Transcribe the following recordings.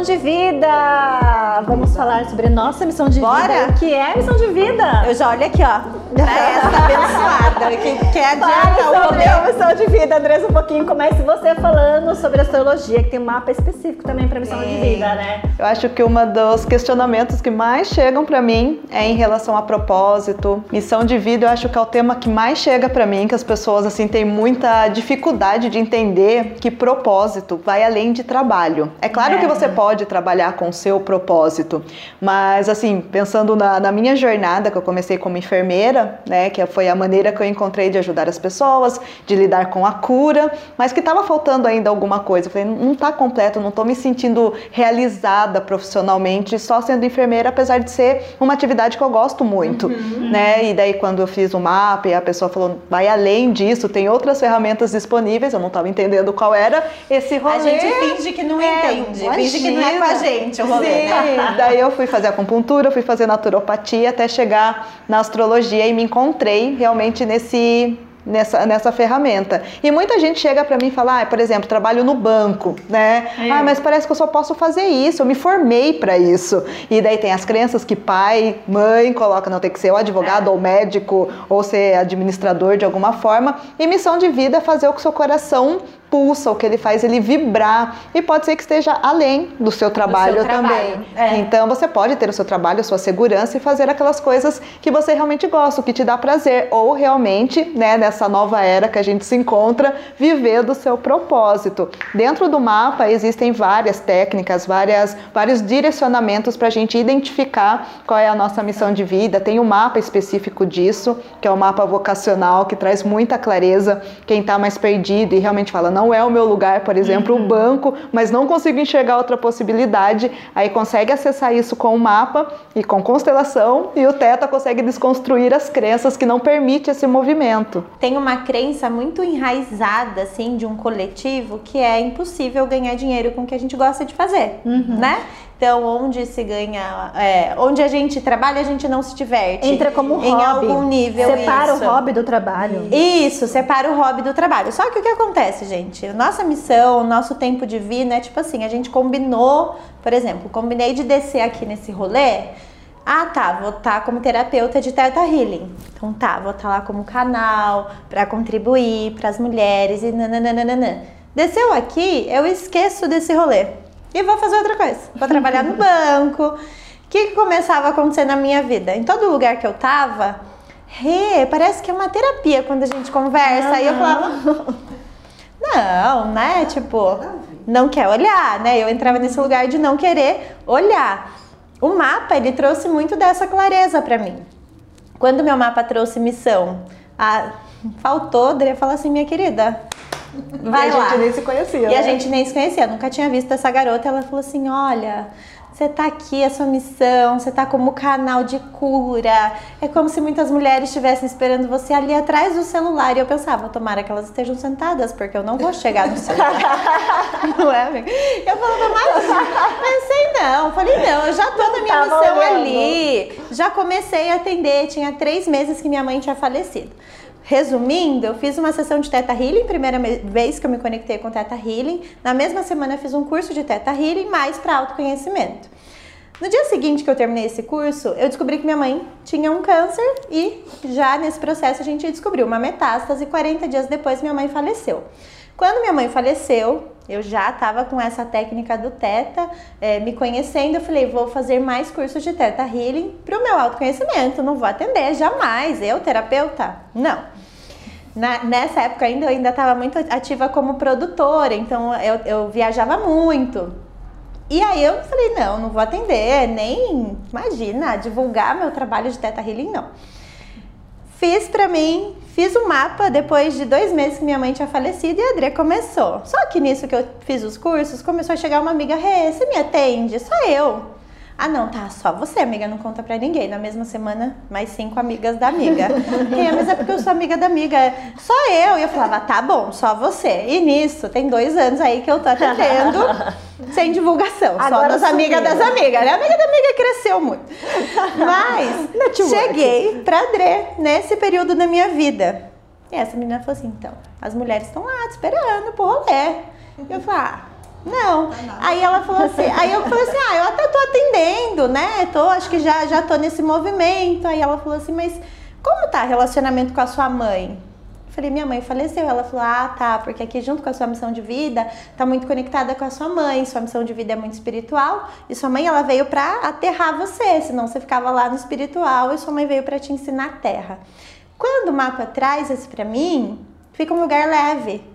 Missão de Vida! Vamos falar sobre nossa missão de Bora? vida. O que é missão de vida? Eu já olho aqui, ó. Pra essa abençoada que quer adiantar o sobre a missão de vida, Andressa, um pouquinho. Comece você falando sobre astrologia, que tem um mapa específico também para missão de Tem. vida, né? Eu acho que um dos questionamentos que mais chegam pra mim é em relação a propósito, missão de vida. Eu acho que é o tema que mais chega pra mim, que as pessoas assim têm muita dificuldade de entender que propósito vai além de trabalho. É claro É. que você pode trabalhar com o seu propósito, mas assim pensando na, na minha jornada que eu comecei como enfermeira, né, que foi a maneira que eu encontrei de ajudar as pessoas, de lidar com a cura, mas que estava faltando ainda alguma coisa. Eu falei, não está completo, não estou me sentindo realizada profissionalmente só sendo enfermeira, apesar de ser uma atividade que eu gosto muito, né? E daí quando eu fiz o mapa e a pessoa falou, vai além disso, tem outras ferramentas disponíveis, eu não estava entendendo qual era esse rolê. A gente finge que não É, entende, finge que não é com a gente o rolê. Sim, daí eu fui fazer acupuntura, fui fazer naturopatia até chegar na astrologia e me encontrei realmente nesse nessa, nessa ferramenta. E muita gente chega pra mim e fala, ah, por exemplo, trabalho no banco, né? É. Ah, mas parece que eu só posso fazer isso, eu me formei pra isso. E daí tem as crenças que pai, mãe coloca, não tem que ser o advogado ou médico ou ser administrador de alguma forma. E missão de vida é fazer o que seu coração pulsa, o que ele faz ele vibrar. E pode ser que esteja além do seu trabalho, trabalho, também. é. Então você pode ter o seu trabalho, a sua segurança e fazer aquelas coisas que você realmente gosta, o que te dá prazer. Ou realmente, né, nessa nova era que a gente se encontra, viver do seu propósito. Dentro do mapa existem várias técnicas, várias, vários direcionamentos para a gente identificar qual é a nossa missão de vida. Tem um mapa específico disso, que é o mapa vocacional, que traz muita clareza. Quem está mais perdido e realmente fala, não é o meu lugar, por exemplo, o banco, mas não consigo enxergar outra possibilidade, aí consegue acessar isso com o mapa e com constelação, e o Teta consegue desconstruir as crenças que não permite esse movimento. Tem uma crença muito enraizada, assim, de um coletivo que é impossível ganhar dinheiro com o que a gente gosta de fazer, né? Então, onde se ganha, é, onde a gente trabalha, a gente não se diverte. Entra como um em hobby. algum nível Separa isso. o hobby do trabalho. Isso, separa o hobby do trabalho. Só que o que acontece, gente? Nossa missão, nosso tempo divino é tipo assim, a gente combinou, por exemplo, combinei de descer aqui nesse rolê. Ah, tá, vou estar como terapeuta de Teta Healing. Então tá, vou estar lá como canal para contribuir para as mulheres e nananana. Desceu aqui, eu esqueço desse rolê e vou fazer outra coisa. Vou trabalhar no banco. O que, que começava a acontecer na minha vida? Em todo lugar que eu tava, parece que é uma terapia quando a gente conversa. Aí eu falava, não, né? Tipo, não quer olhar, né? Eu entrava nesse lugar de não querer olhar. O mapa, ele trouxe muito dessa clareza pra mim. Quando meu mapa trouxe missão, a... faltou, André falar assim, minha querida, vai e a lá. gente nem se conhecia. E né? a gente nem se conhecia, nunca tinha visto essa garota. Ela falou assim: Olha, você tá aqui, a sua missão, você tá como canal de cura. É como se muitas mulheres estivessem esperando você ali atrás do celular. E eu pensava: Tomara que elas estejam sentadas, porque eu não vou chegar no celular. não é, amiga? Eu falava: Mas pensei não. Falei: Não, eu já tô na minha missão olhando. ali. Já comecei a atender. Tinha três meses que minha mãe tinha falecido. Resumindo, eu fiz uma sessão de Teta Healing, primeira me- vez que eu me conectei com Teta Healing. Na mesma semana eu fiz um curso de Teta Healing, mais para autoconhecimento. No dia seguinte que eu terminei esse curso, eu descobri que minha mãe tinha um câncer e já nesse processo a gente descobriu uma metástase. 40 dias depois minha mãe faleceu. Quando minha mãe faleceu, eu já estava com essa técnica do Teta, eh, me conhecendo, eu falei, vou fazer mais cursos de Teta Healing para o meu autoconhecimento, não vou atender jamais, eu, terapeuta, não. Na- nessa época ainda eu ainda estava muito ativa como produtora, então eu, eu viajava muito. E aí eu falei, não, não vou atender, nem, imagina, divulgar meu trabalho de Teta Healing, não. Fiz pra mim, fiz o mapa depois de dois meses que minha mãe tinha falecido e a Adria começou. Só que nisso que eu fiz os cursos, começou a chegar uma amiga, Rê, você me atende? Só eu. Ah, não, tá, só você, amiga, não conta pra ninguém. Na mesma semana, mais cinco amigas da amiga. Rê, mas é porque eu sou amiga da amiga. Só eu. E eu falava, tá bom, só você. E nisso, tem dois anos aí que eu tô atendendo sem divulgação. só Agora das amigas das amigas, né? A amiga da amiga cresceu muito. Mas cheguei pra Dre nesse período da minha vida. E essa menina falou assim: então, as mulheres estão lá te esperando pro rolê. Eu falei: ah, Não. Aí ela falou assim, aí eu falei assim, ah, eu até tô atendendo, né? Tô, acho que já, já tô nesse movimento. Aí ela falou assim, mas como tá relacionamento com a sua mãe? Eu falei, minha mãe faleceu. Ela falou, ah, tá, porque aqui junto com a sua missão de vida, tá muito conectada com a sua mãe. Sua missão de vida é muito espiritual. E sua mãe, ela veio pra aterrar você, senão você ficava lá no espiritual e sua mãe veio para te ensinar a terra. Quando o mapa traz isso para mim, fica um lugar leve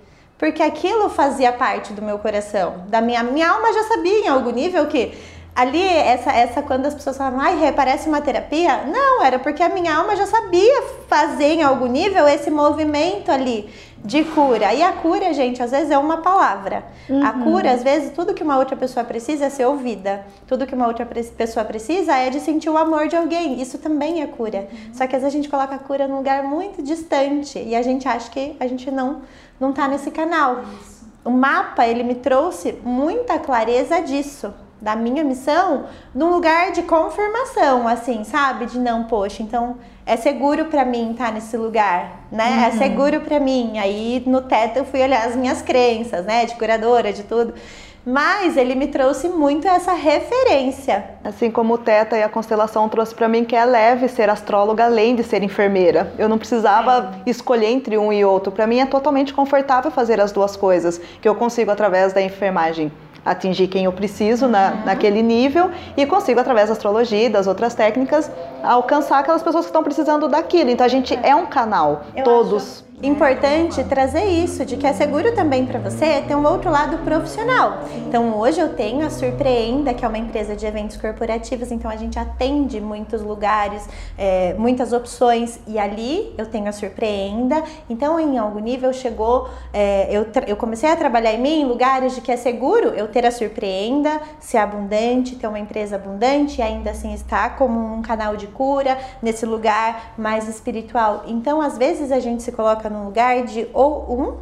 porque aquilo fazia parte do meu coração, da minha minha alma já sabia em algum nível que ali essa essa quando as pessoas falam, ai, parece uma terapia, não, era porque a minha alma já sabia fazer em algum nível esse movimento ali de cura. E a cura, gente, às vezes é uma palavra. Uhum. A cura, às vezes, tudo que uma outra pessoa precisa é ser ouvida. Tudo que uma outra pessoa precisa é de sentir o amor de alguém. Isso também é cura. Uhum. Só que às vezes a gente coloca a cura num lugar muito distante e a gente acha que a gente não não está nesse canal. Isso. O mapa, ele me trouxe muita clareza disso, da minha missão, num lugar de confirmação, assim, sabe? De não, poxa, então é seguro para mim estar tá nesse lugar, né? É uhum. É seguro para mim. Aí no teto eu fui olhar as minhas crenças, né? De curadora, de tudo. Mas ele me trouxe muito essa referência. Assim como o Teta e a constelação trouxe para mim que é leve ser astróloga além de ser enfermeira. Eu não precisava é. escolher entre um e outro. Para mim é totalmente confortável fazer as duas coisas, que eu consigo através da enfermagem atingir quem eu preciso na, uhum. naquele nível e consigo, através da astrologia e das outras técnicas, alcançar aquelas pessoas que estão precisando daquilo. Então a gente é, é um canal, eu todos. Acho importante trazer isso, de que é seguro também para você ter um outro lado profissional. Então hoje eu tenho a Surpreenda, que é uma empresa de eventos corporativos, então a gente atende muitos lugares, é, muitas opções, e ali eu tenho a Surpreenda. Então em algum nível chegou, é, eu, eu comecei a trabalhar em mim em lugares de que é seguro eu ter a Surpreenda, ser abundante, ter uma empresa abundante e ainda assim estar como um canal de cura nesse lugar mais espiritual. Então às vezes a gente se coloca num lugar de ou um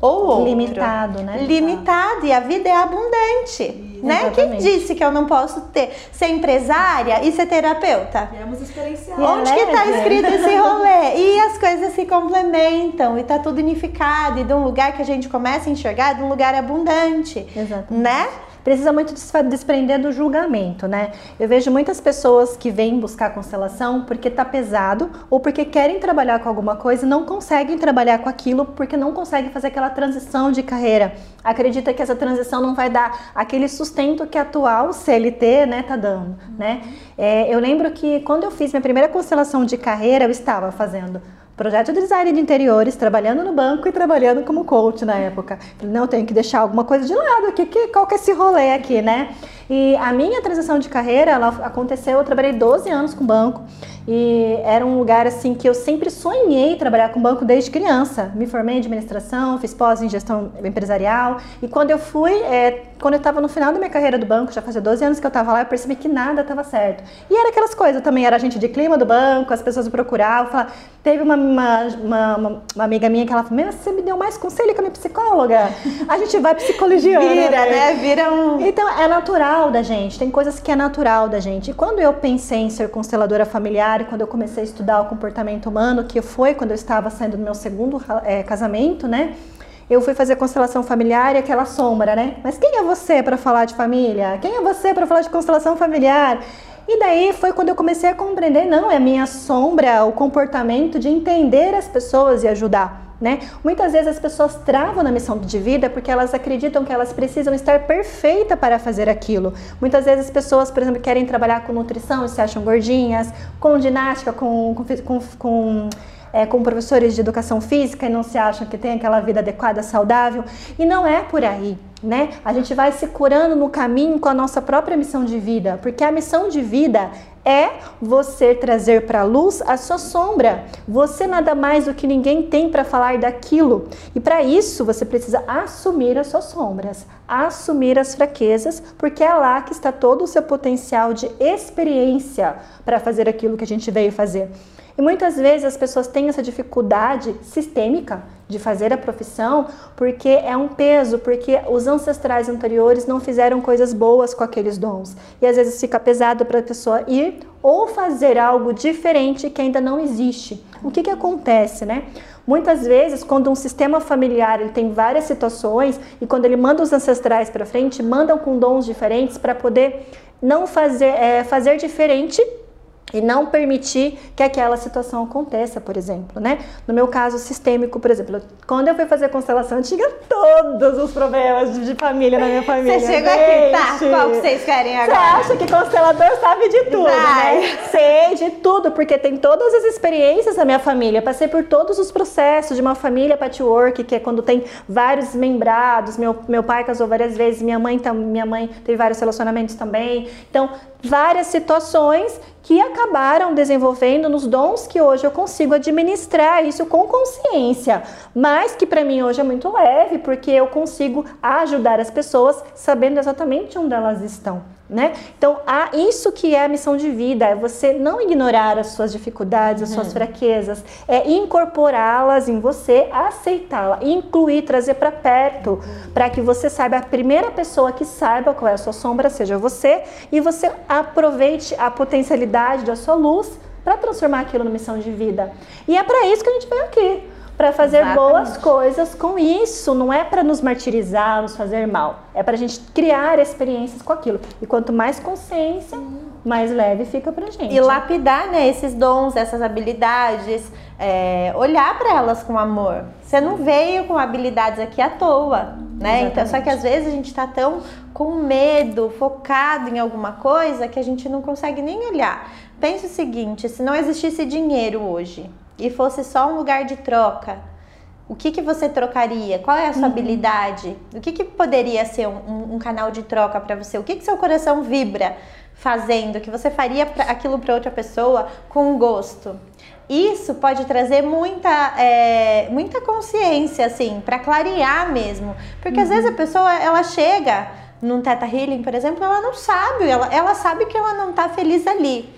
ou outro. Limitado, né? Limitado, e a vida é abundante. né? Quem disse que eu não posso ter ser empresária e ser terapeuta? Viemos experienciar. Onde que está escrito esse rolê? E as coisas se complementam e tá tudo unificado e de um lugar que a gente começa a enxergar de um lugar abundante, Exatamente. né? Precisa muito desprender do julgamento, né? Eu vejo muitas pessoas que vêm buscar constelação porque tá pesado ou porque querem trabalhar com alguma coisa e não conseguem trabalhar com aquilo porque não conseguem fazer aquela transição de carreira. Acredita que essa transição não vai dar aquele sustento que a atual CLT, né, tá dando, né? É, eu lembro que quando eu fiz minha primeira constelação de carreira, eu estava fazendo projeto de design de interiores, trabalhando no banco e trabalhando como coach na época. Falei, não, tenho que deixar alguma coisa de lado, que, que, qual que é esse rolê aqui, né? E a minha transição de carreira, ela aconteceu, eu trabalhei 12 anos com banco e era um lugar assim que eu sempre sonhei trabalhar com banco desde criança. Me formei em administração, fiz pós em gestão empresarial e quando eu fui, é, quando eu estava no final da minha carreira do banco, já fazia 12 anos que eu estava lá, eu percebi que nada estava certo. E era aquelas coisas, também era agente de clima do banco, as pessoas me procuravam, falavam, teve uma, uma, uma, uma, amiga minha que ela falou, você me deu mais conselho que a minha psicóloga. A gente vai psicologiando. Vira, né? Vira um... Então, é natural da gente, tem coisas que é natural da gente. E quando eu pensei em ser consteladora familiar, quando eu comecei a estudar o comportamento humano, que foi quando eu estava saindo do meu segundo é, casamento, né? Eu fui fazer constelação familiar e aquela sombra, né? Mas quem é você para falar de família? Quem é você para falar de constelação familiar? E daí foi quando eu comecei a compreender, não, é a minha sombra, o comportamento de entender as pessoas e ajudar. Né? Muitas vezes as pessoas travam na missão de vida porque elas acreditam que elas precisam estar perfeita para fazer aquilo. Muitas vezes as pessoas, por exemplo, querem trabalhar com nutrição e se acham gordinhas, com ginástica, com, com, com, é, com professores de educação física e não se acham que tem aquela vida adequada, saudável. E não é por aí. Né? A gente vai se curando no caminho com a nossa própria missão de vida, porque a missão de vida é você trazer para a luz a sua sombra. Você nada mais do que ninguém tem para falar daquilo. E para isso você precisa assumir as suas sombras, assumir as fraquezas, porque é lá que está todo o seu potencial de experiência para fazer aquilo que a gente veio fazer. E muitas vezes as pessoas têm essa dificuldade sistêmica de fazer a profissão porque é um peso, porque os ancestrais anteriores não fizeram coisas boas com aqueles dons. E às vezes fica pesado para a pessoa ir ou fazer algo diferente que ainda não existe. O que, que acontece, né? Muitas vezes, quando um sistema familiar ele tem várias situações e quando ele manda os ancestrais para frente, mandam com dons diferentes para poder não fazer, é, fazer diferente e não permitir que aquela situação aconteça, por exemplo, né? No meu caso sistêmico, por exemplo, quando eu fui fazer constelação, eu tinha todos os problemas de família na minha família. Você chegou aqui, tá? Qual que vocês querem agora? Você acha que constelador sabe de tudo, Vai. né? Sei de tudo, porque tem todas as experiências da minha família. Passei por todos os processos de uma família patchwork, que é quando tem vários membrados. Meu, meu pai casou várias vezes, minha mãe, minha mãe teve vários relacionamentos também. Então, várias situações que acabaram desenvolvendo nos dons que hoje eu consigo administrar isso com consciência, mas que para mim hoje é muito leve, porque eu consigo ajudar as pessoas sabendo exatamente onde elas estão né? Então, há isso que é a missão de vida, é você não ignorar as suas dificuldades, as suas uhum. fraquezas, é incorporá-las em você, aceitá-la, incluir, trazer para perto, uhum. para que você saiba, a primeira pessoa que saiba qual é a sua sombra seja você e você aproveite a potencialidade da sua luz para transformar aquilo numa missão de vida. E é para isso que a gente veio aqui para fazer Exatamente. boas coisas com isso. Não é para nos martirizar, nos fazer mal. É para a gente criar experiências com aquilo. E quanto mais consciência, mais leve fica para gente. E lapidar né, esses dons, essas habilidades, é, olhar para elas com amor. Você não veio com habilidades aqui à toa, né? Então, só que às vezes a gente está tão com medo, focado em alguma coisa que a gente não consegue nem olhar. Pense o seguinte: se não existisse dinheiro hoje, e fosse só um lugar de troca, o que, que você trocaria? Qual é a sua uhum. habilidade? O que, que poderia ser um, um canal de troca para você? O que, que seu coração vibra fazendo? Que você faria pra, aquilo para outra pessoa com gosto? Isso pode trazer muita, é, muita consciência, assim, para clarear mesmo. Porque uhum. às vezes a pessoa, ela chega num Teta Healing, por exemplo, ela não sabe, ela, ela sabe que ela não está feliz ali.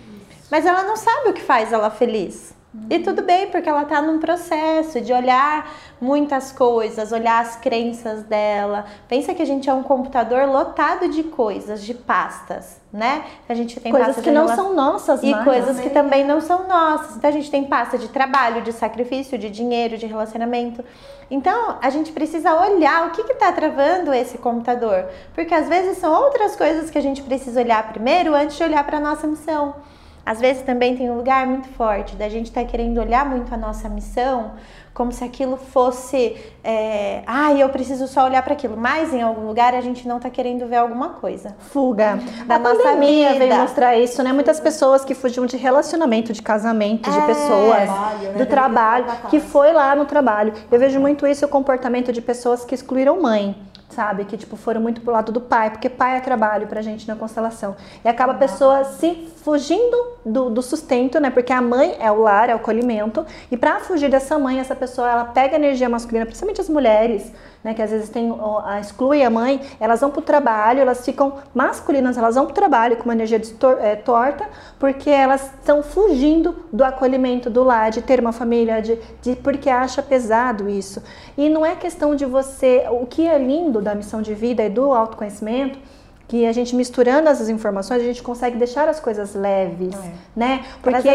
Mas ela não sabe o que faz ela feliz. E tudo bem, porque ela está num processo de olhar muitas coisas, olhar as crenças dela. Pensa que a gente é um computador lotado de coisas, de pastas, né? A gente tem coisas que não são nossas, e coisas que também não são nossas. Então a gente tem pasta de trabalho, de sacrifício, de dinheiro, de relacionamento. Então a gente precisa olhar o que está travando esse computador, porque às vezes são outras coisas que a gente precisa olhar primeiro antes de olhar para a nossa missão. Às vezes também tem um lugar muito forte da gente estar tá querendo olhar muito a nossa missão como se aquilo fosse, é, ah, eu preciso só olhar para aquilo. Mas em algum lugar a gente não está querendo ver alguma coisa. Fuga. Da a nossa pandemia vida. veio mostrar isso, né? Muitas pessoas que fugiam de relacionamento, de casamento, de é, pessoas, trabalho, né? do trabalho, que foi lá no trabalho. Eu vejo muito isso, o comportamento de pessoas que excluíram mãe sabe? Que tipo foram muito pro lado do pai, porque pai é trabalho pra gente na constelação. E acaba a pessoa se fugindo do, do sustento, né? Porque a mãe é o lar, é o acolhimento. E para fugir dessa mãe, essa pessoa ela pega energia masculina, principalmente as mulheres, né, que às vezes tem, exclui a mãe, elas vão para o trabalho, elas ficam masculinas, elas vão para o trabalho com uma energia distor, é, torta, porque elas estão fugindo do acolhimento do lar, de ter uma família, de, de, porque acha pesado isso. E não é questão de você, o que é lindo da missão de vida e do autoconhecimento, que a gente misturando essas informações, a gente consegue deixar as coisas leves, é. né? Porque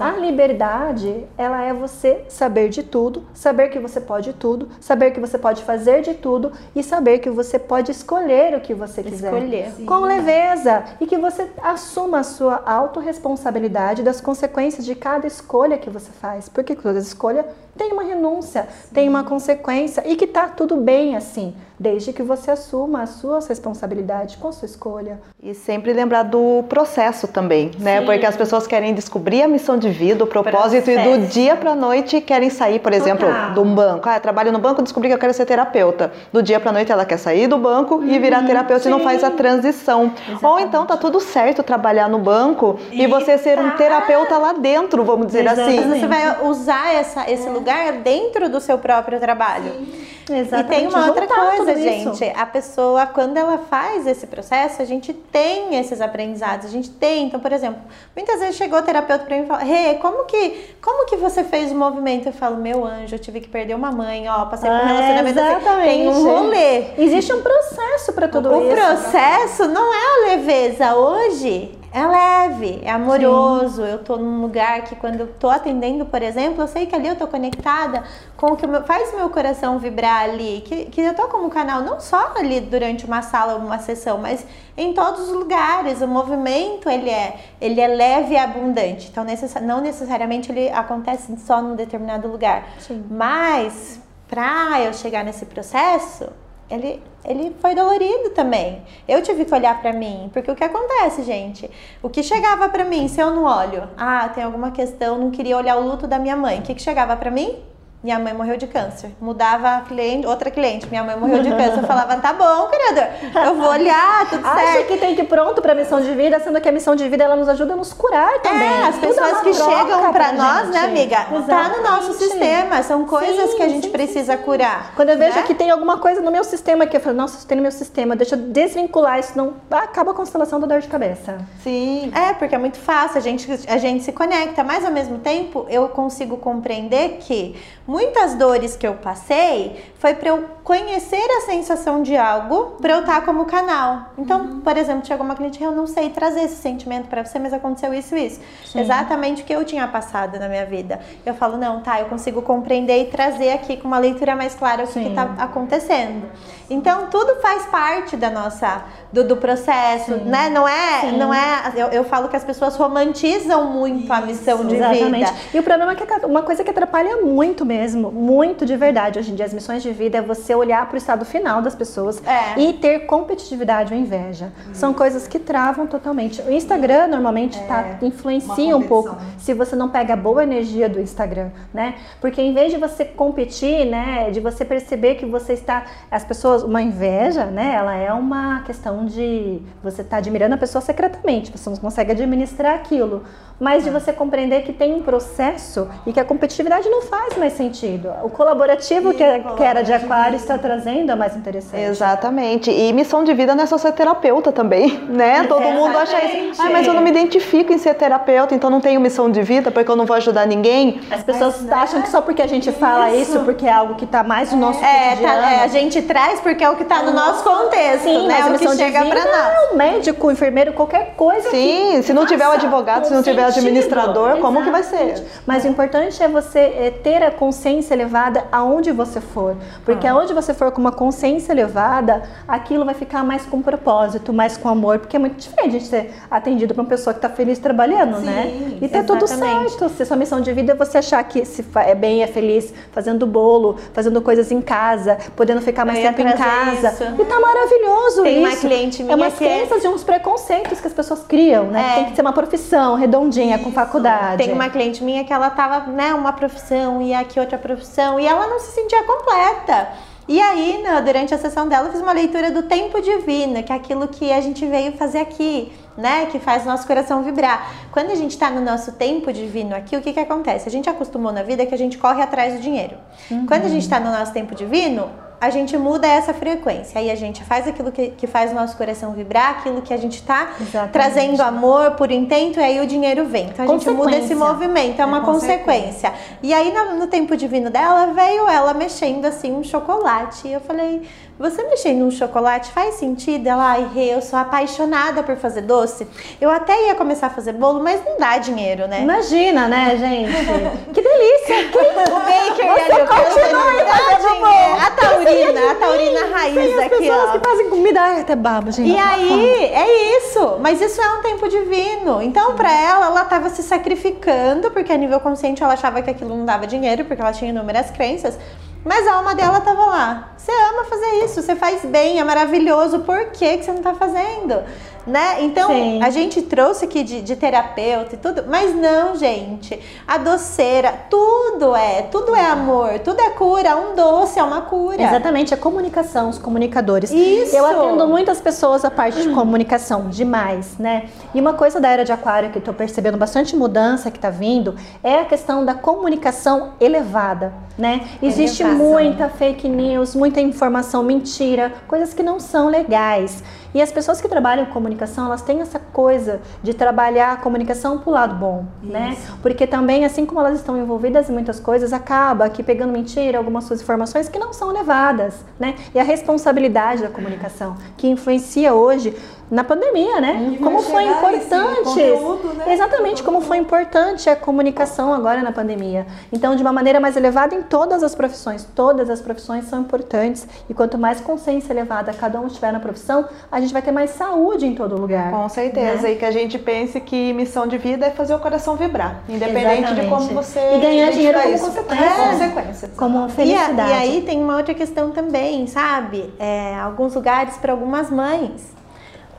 a liberdade, ela é você saber de tudo, saber que você pode tudo, saber que você pode fazer de tudo e saber que você pode escolher o que você quiser. Escolher. Com leveza e que você assuma a sua autorresponsabilidade das consequências de cada escolha que você faz, porque toda escolha tem uma renúncia, Sim. tem uma consequência e que tá tudo bem assim desde que você assuma as suas responsabilidades com sua escolha. E sempre lembrar do processo também, né? Sim. Porque as pessoas querem descobrir a missão de vida, o propósito processo. e do dia para noite querem sair, por exemplo, Total. de um banco. Ah, trabalho no banco, descobri que eu quero ser terapeuta. Do dia para noite ela quer sair do banco e virar uhum, terapeuta sim. e não faz a transição. Exatamente. Ou então tá tudo certo trabalhar no banco e, e você ser um terapeuta lá dentro, vamos dizer assim. Exatamente. assim. Você vai usar essa, esse é. lugar dentro do seu próprio trabalho. Sim. Exatamente. E tem uma outra coisa, gente. A pessoa, quando ela faz esse processo, a gente tem esses aprendizados, a gente tem. Então, por exemplo, muitas vezes chegou o terapeuta para mim e falou: Rê, como que, como que você fez o movimento? Eu falo: Meu anjo, eu tive que perder uma mãe, ó, passei por um ah, relacionamento exatamente. assim. Tem um rolê. Existe um processo para tudo o isso. O processo não é a leveza. Hoje, é leve, é amoroso. Sim. Eu tô num lugar que quando eu tô atendendo, por exemplo, eu sei que ali eu tô conectada com o que faz meu coração vibrar ali. Que, que eu tô como canal, não só ali durante uma sala ou uma sessão, mas em todos os lugares. O movimento, ele é, ele é leve e abundante. Então, não necessariamente ele acontece só num determinado lugar. Sim. Mas, para eu chegar nesse processo, ele, ele foi dolorido também. Eu tive que olhar para mim, porque o que acontece, gente? O que chegava para mim, se eu não olho, ah, tem alguma questão, não queria olhar o luto da minha mãe. O que, que chegava para mim? Minha mãe morreu de câncer. Mudava cliente, outra cliente, minha mãe morreu de câncer. Eu falava, tá bom, criador, eu vou olhar, tudo Acha certo. que tem que ir pronto para a missão de vida, sendo que a missão de vida ela nos ajuda a nos curar também. É, as pessoas é que chegam para nós, né, amiga? Exatamente. Tá no nosso sistema, são coisas sim, que a gente sim, precisa sim. curar. Quando eu vejo né? que tem alguma coisa no meu sistema que eu falo, nossa, isso tem no meu sistema, deixa eu desvincular, isso não acaba a constelação da dor de cabeça. Sim. É, porque é muito fácil, a gente, a gente se conecta, mas ao mesmo tempo eu consigo compreender que muitas dores que eu passei foi para eu conhecer a sensação de algo para eu estar tá como canal. Então, uhum. por exemplo, chegou uma cliente eu não sei trazer esse sentimento para você, mas aconteceu isso isso. Sim. Exatamente o que eu tinha passado na minha vida. Eu falo, não, tá, eu consigo compreender e trazer aqui com uma leitura mais clara o que está acontecendo. Então, tudo faz parte da nossa do, do processo, Sim. né? Não é, Sim. não é. Eu, eu, falo que as pessoas romantizam muito Isso, a missão de exatamente. vida. E o problema é que é uma coisa que atrapalha muito mesmo, muito de verdade. Hoje em dia, as missões de vida é você olhar para o estado final das pessoas é. e ter competitividade ou inveja. São coisas que travam totalmente. O Instagram normalmente é. tá, influencia um pouco se você não pega a boa energia do Instagram, né? Porque em vez de você competir, né, de você perceber que você está as pessoas uma inveja, né? Ela é uma questão de você estar tá admirando a pessoa secretamente, você não consegue administrar aquilo mas de você compreender que tem um processo e que a competitividade não faz mais sentido. O colaborativo que, que era de aquário está trazendo é mais interessante. Exatamente. E missão de vida não é só ser terapeuta também, né? Todo mundo acha isso. Ah, mas eu não me identifico em ser terapeuta, então não tenho missão de vida porque eu não vou ajudar ninguém. As pessoas mas, acham que só porque a gente fala isso, isso porque é algo que está mais no nosso é, tá, é, a gente traz porque é o que está no nosso contexto, Sim, né? o que chega para nós. Não, médico, enfermeiro, qualquer coisa. Sim, que se não tiver o advogado, se não tiver administrador, Exatamente. como que vai ser? Mas o importante é você é, ter a consciência elevada aonde você for. Porque ah. aonde você for com uma consciência elevada, aquilo vai ficar mais com propósito, mais com amor. Porque é muito diferente a gente ser atendido por uma pessoa que está feliz trabalhando, Sim, né? E tá exatamente. tudo certo. Se sua missão de vida é você achar que se é bem, é feliz, fazendo bolo, fazendo coisas em casa, podendo ficar mais tempo em casa. Isso. E tá maravilhoso Tem isso. uma cliente minha É umas crenças e uns preconceitos que as pessoas criam, né? É. Tem que ser uma profissão redondinha, com faculdade. Tem uma cliente minha que ela tava, né, uma profissão e aqui outra profissão e ela não se sentia completa. E aí, né, durante a sessão dela, eu fiz uma leitura do tempo divino, que é aquilo que a gente veio fazer aqui, né? Que faz nosso coração vibrar. Quando a gente está no nosso tempo divino aqui, o que, que acontece? A gente acostumou na vida que a gente corre atrás do dinheiro. Uhum. Quando a gente está no nosso tempo divino, a gente muda essa frequência. Aí a gente faz aquilo que, que faz o nosso coração vibrar, aquilo que a gente está trazendo amor por intento, e aí o dinheiro vem. Então a gente muda esse movimento, é uma é consequência. E aí no, no tempo divino dela veio ela mexendo assim um chocolate. E eu falei, você mexendo num chocolate faz sentido? Ela, ai, eu sou apaixonada por fazer doce. Eu até ia começar a fazer bolo, mas não dá dinheiro, né? Imagina, né, gente? que delícia! Quem... O baker Você ali, continua aí fazendo bolo. A taurina, a taurina raiz Sim, aqui, as pessoas que fazem comida, ai, até babo, gente. E aí, é isso. Mas isso é um tempo divino. Então, para ela, ela tava se sacrificando, porque a nível consciente ela achava que aquilo não dava dinheiro, porque ela tinha inúmeras crenças. Mas a alma dela estava lá. Você ama fazer isso, você faz bem, é maravilhoso. Por que, que você não está fazendo? Né? Então, Sim. a gente trouxe aqui de, de, terapeuta e tudo, mas não, gente. A doceira, tudo é, tudo é amor, tudo é cura. Um doce é uma cura. Exatamente, a comunicação, os comunicadores. Isso. Eu atendo muitas pessoas a parte de comunicação, demais, né? E uma coisa da era de aquário que eu tô percebendo bastante mudança que tá vindo é a questão da comunicação elevada, né? Existe muita fake news, muita informação mentira, coisas que não são legais. E as pessoas que trabalham com comunicação, elas têm essa coisa de trabalhar a comunicação pro lado bom, né? Isso. né? Porque também, assim como elas estão envolvidas em muitas coisas, acaba que pegando mentira, algumas suas informações que não são levadas, né? E a responsabilidade da comunicação, que influencia hoje na pandemia, né? como foi importante. Conteúdo, né? Exatamente, como foi importante a comunicação agora na pandemia. Então, de uma maneira mais elevada em todas as profissões. Todas as profissões são importantes. E quanto mais consciência elevada cada um tiver na profissão, a gente vai ter mais saúde em todo lugar. Com certeza. Né? E que a gente pense que missão de vida é fazer o coração vibrar. Independente de como Exatamente. você. E ganhar dinheiro como identificar isso. consequência. É, consequência. Como E, a- felicidade. e aí tem uma outra questão também, sabe? É, alguns lugares para algumas mães.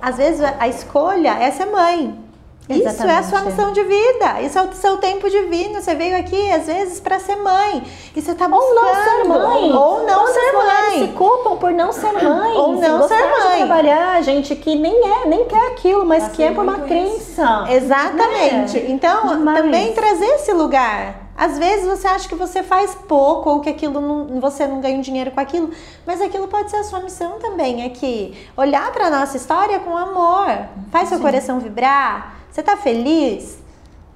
Às vezes a escolha é ser mãe. Isso é a sua Exatamente. missão de vida. Isso é o seu tempo divino. Você veio aqui, às vezes, para ser mãe. E você tá Ou buscando. não ser mãe. Ou não Quantas ser mulheres se mãe. culpam por não ser mãe. Ou não ser mãe. trabalhar, gente que nem é, nem quer aquilo, mas Passei que é por uma crença. Exatamente. Né? Então, Demais. também trazer esse lugar. Às vezes você acha que você faz pouco ou que aquilo não, você não ganha dinheiro com aquilo, mas aquilo pode ser a sua missão também aqui. Olhar para nossa história com amor. Faz seu coração vibrar. Você tá feliz?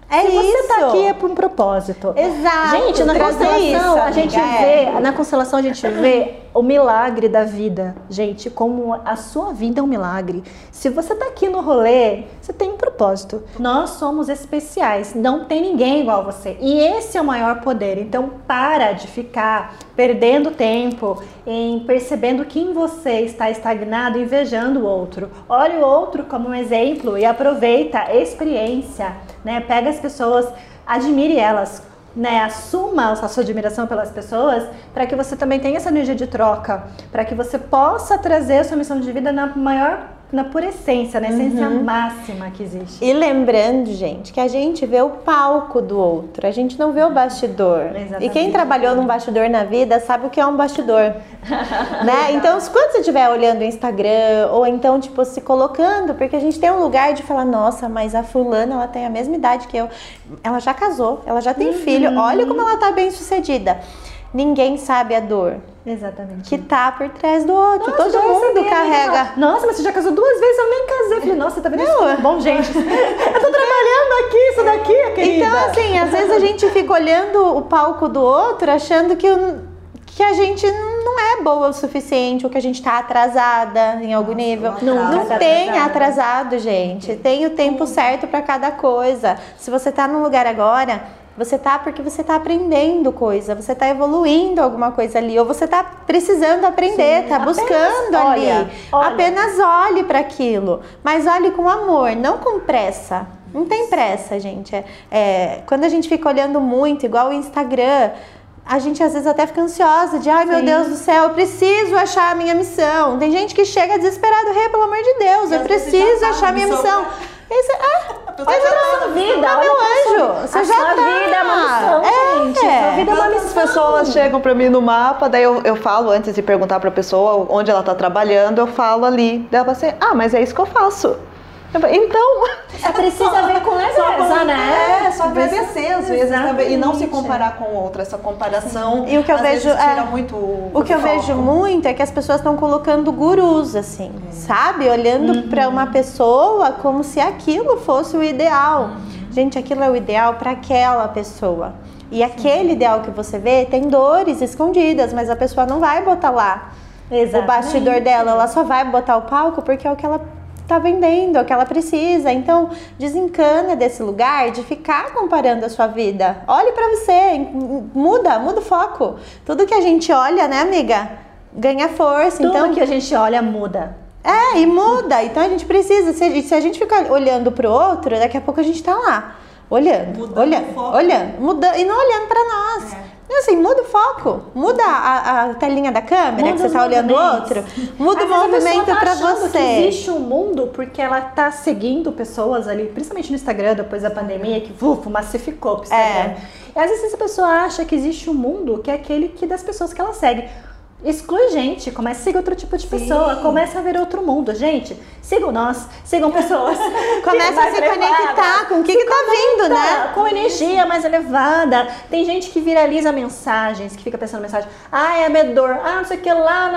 É Se isso. você tá aqui é por um propósito. Exato. Gente, na constelação isso, a gente é. vê, na constelação a gente vê o milagre da vida, gente, como a sua vida é um milagre. Se você tá aqui no rolê, você tem um propósito. Nós somos especiais, não tem ninguém igual a você. E esse é o maior poder. Então, para de ficar perdendo tempo em percebendo que em você está estagnado, invejando o outro. Olhe o outro como um exemplo e aproveita a experiência, né? Pega as pessoas, admire elas, né, assuma a sua admiração pelas pessoas para que você também tenha essa energia de troca, para que você possa trazer a sua missão de vida na maior, na pura essência, na essência máxima que existe. E lembrando, gente, que a gente vê o palco do outro, a gente não vê o bastidor. Exatamente. E quem trabalhou num bastidor na vida sabe o que é um bastidor. né? Então, quando você estiver olhando o Instagram, ou então, tipo, se colocando, porque a gente tem um lugar de falar, nossa, mas a fulana, ela tem a mesma idade que eu. Ela já casou, ela já tem filho, olha como ela tá bem sucedida. Ninguém sabe a dor Exatamente. que tá por trás do outro. Nossa, Todo mundo carrega. Nossa, mas você já casou duas vezes, eu nem casei. Eu falei, nossa, tá vendo Não, isso? Bom, gente, eu tô trabalhando aqui, isso daqui, querida. Então, assim, às vezes a gente fica olhando o palco do outro achando que, que a gente não é boa o suficiente, ou que a gente tá atrasada em algum nível. eu Não, atraso. não Tá tem atrasada. atrasado, gente. Tem o tempo certo para cada coisa. Se você tá num lugar agora. Você tá porque você tá aprendendo coisa, você tá evoluindo alguma coisa ali, ou você tá precisando aprender, Sim, tá buscando olha, ali. olha. Apenas olhe para aquilo, mas olhe com amor, não com pressa. Não tem pressa, gente. É, é, quando a gente fica olhando muito, igual o Instagram, a gente às vezes até fica ansiosa de, ai meu Sim. Deus do céu, eu preciso achar a minha missão. Tem gente que chega desesperado, rei, pelo amor de Deus, eu vezes preciso tá achar a minha missão, missão. Né? Esse, ah, olha tá sua vida, Olha anjo. Você a já sua tá. vida é uma missão, gente. Sua vida é uma As missão. pessoas chegam para mim no mapa, daí eu, eu falo antes de perguntar para a pessoa onde ela está trabalhando, eu falo ali. Daí ela fala assim: ah, mas é isso que eu faço. Então, É precisa ver com leveza, né? É, só agradecer às vezes também. E não se comparar com o outro. Essa comparação. E o que eu vejo é- muito. O que eu foco. vejo muito é que as pessoas estão colocando gurus, assim, sabe? Olhando pra uma pessoa como se aquilo fosse o ideal. Gente, aquilo é o ideal para aquela pessoa. E aquele ideal que você vê tem dores escondidas, mas a pessoa não vai botar lá o Exatamente. bastidor dela, ela só vai botar o palco porque é o que ela tá vendendo, é o que ela precisa. Então, desencana desse lugar de ficar comparando a sua vida. Olhe pra você, muda, muda o foco. Tudo que a gente olha, né, amiga, ganha força. Tudo então, que a gente olha muda. é, e muda. Então a gente precisa, se a gente, se a gente ficar olhando pro outro, daqui a pouco a gente tá lá, olhando, Mudando olhando, o foco. olhando, mudando, e não olhando pra nós. É. E assim, muda o foco, muda a, a telinha da câmera Muda que você os tá olhando o outro, muda Às o movimento tá achando você. Que existe um mundo porque ela tá seguindo pessoas ali, principalmente no Instagram, depois da pandemia, que uf, massificou pro Instagram. É. E às vezes essa pessoa acha que existe um mundo que é aquele que das pessoas que ela segue. Exclui gente, comece a seguir outro tipo de pessoa, comece a ver outro mundo. Gente, sigam nós, sigam pessoas. Começa a se elevadas. conectar com o que, que tá vindo, né? Com energia mais elevada. Tem gente que viraliza mensagens, que fica pensando mensagem, ah, é a minha dor, ah, não sei o que lá,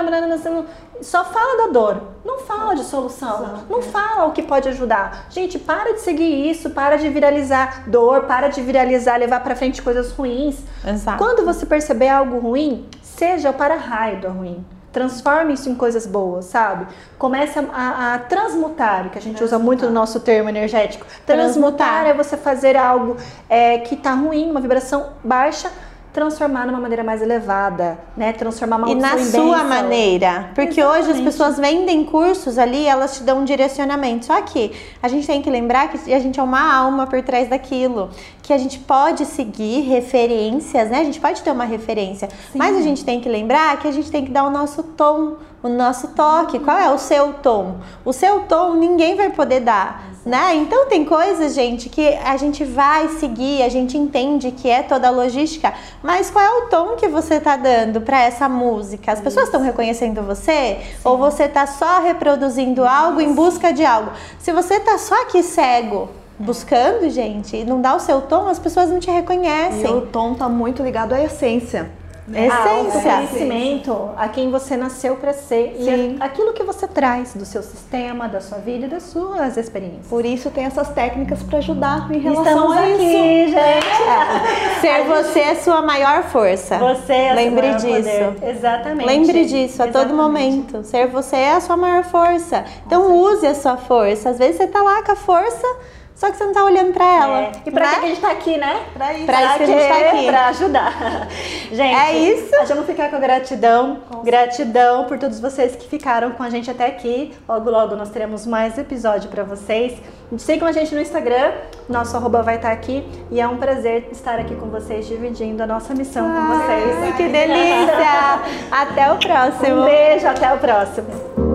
só fala da dor, não fala de solução, não fala o que pode ajudar. Gente, para de seguir isso, para de viralizar dor, para de viralizar, levar pra frente coisas ruins. Exato. Quando você perceber algo ruim, seja o para-raio do ruim. Transforme isso em coisas boas, sabe? Comece a, a transmutar, que a gente usa muito no nosso termo energético. Transmutar, Transmutar. é você fazer algo é, que tá ruim, uma vibração baixa, transformar numa maneira mais elevada, né? Transformar uma E na sua maneira. Porque hoje as Exatamente. pessoas vendem cursos ali, elas te dão um direcionamento. Só que a gente tem que lembrar que a gente é uma alma por trás daquilo. Que a gente pode seguir referências, né? A gente pode ter uma referência. Mas a gente tem que lembrar que a gente tem que dar o nosso tom, o nosso toque. Qual é o seu tom? O seu tom ninguém vai poder dar. Né? Então tem coisas, gente, que a gente vai seguir, a gente entende que é toda a logística, mas qual é o tom que você tá dando para essa música? As pessoas estão reconhecendo você ou você tá só reproduzindo algo em busca de algo? Se você tá só aqui cego, buscando, gente, e não dá o seu tom, as pessoas não te E reconhecem. o tom tá muito ligado à essência. Essência. Ao conhecimento, a quem você nasceu para ser Sim. e aquilo que você traz do seu sistema, da sua vida e das suas experiências. Por isso tem essas técnicas para ajudar em relação Estamos a isso. aqui, gente. Ser você é sua maior força. Você é Lembre disso. poder. Exatamente. Lembre disso a todo Exatamente. momento. Ser você é a sua maior força. Então use a sua força. Às vezes você tá lá com a força, só que você não tá olhando pra ela. É. E pra né? que a gente tá aqui, né? Pra isso. Pra isso que a gente tá aqui. Pra ajudar. Gente, É isso. Vamos ficar com gratidão. Gratidão por todos vocês que ficaram com a gente até aqui. Logo, logo nós teremos mais episódio pra vocês. Sigam a gente no Instagram. Nosso arroba vai estar aqui. E é um prazer estar aqui com vocês, dividindo a nossa missão com vocês. Ai, que delícia! Até o próximo. Um beijo, até o próximo.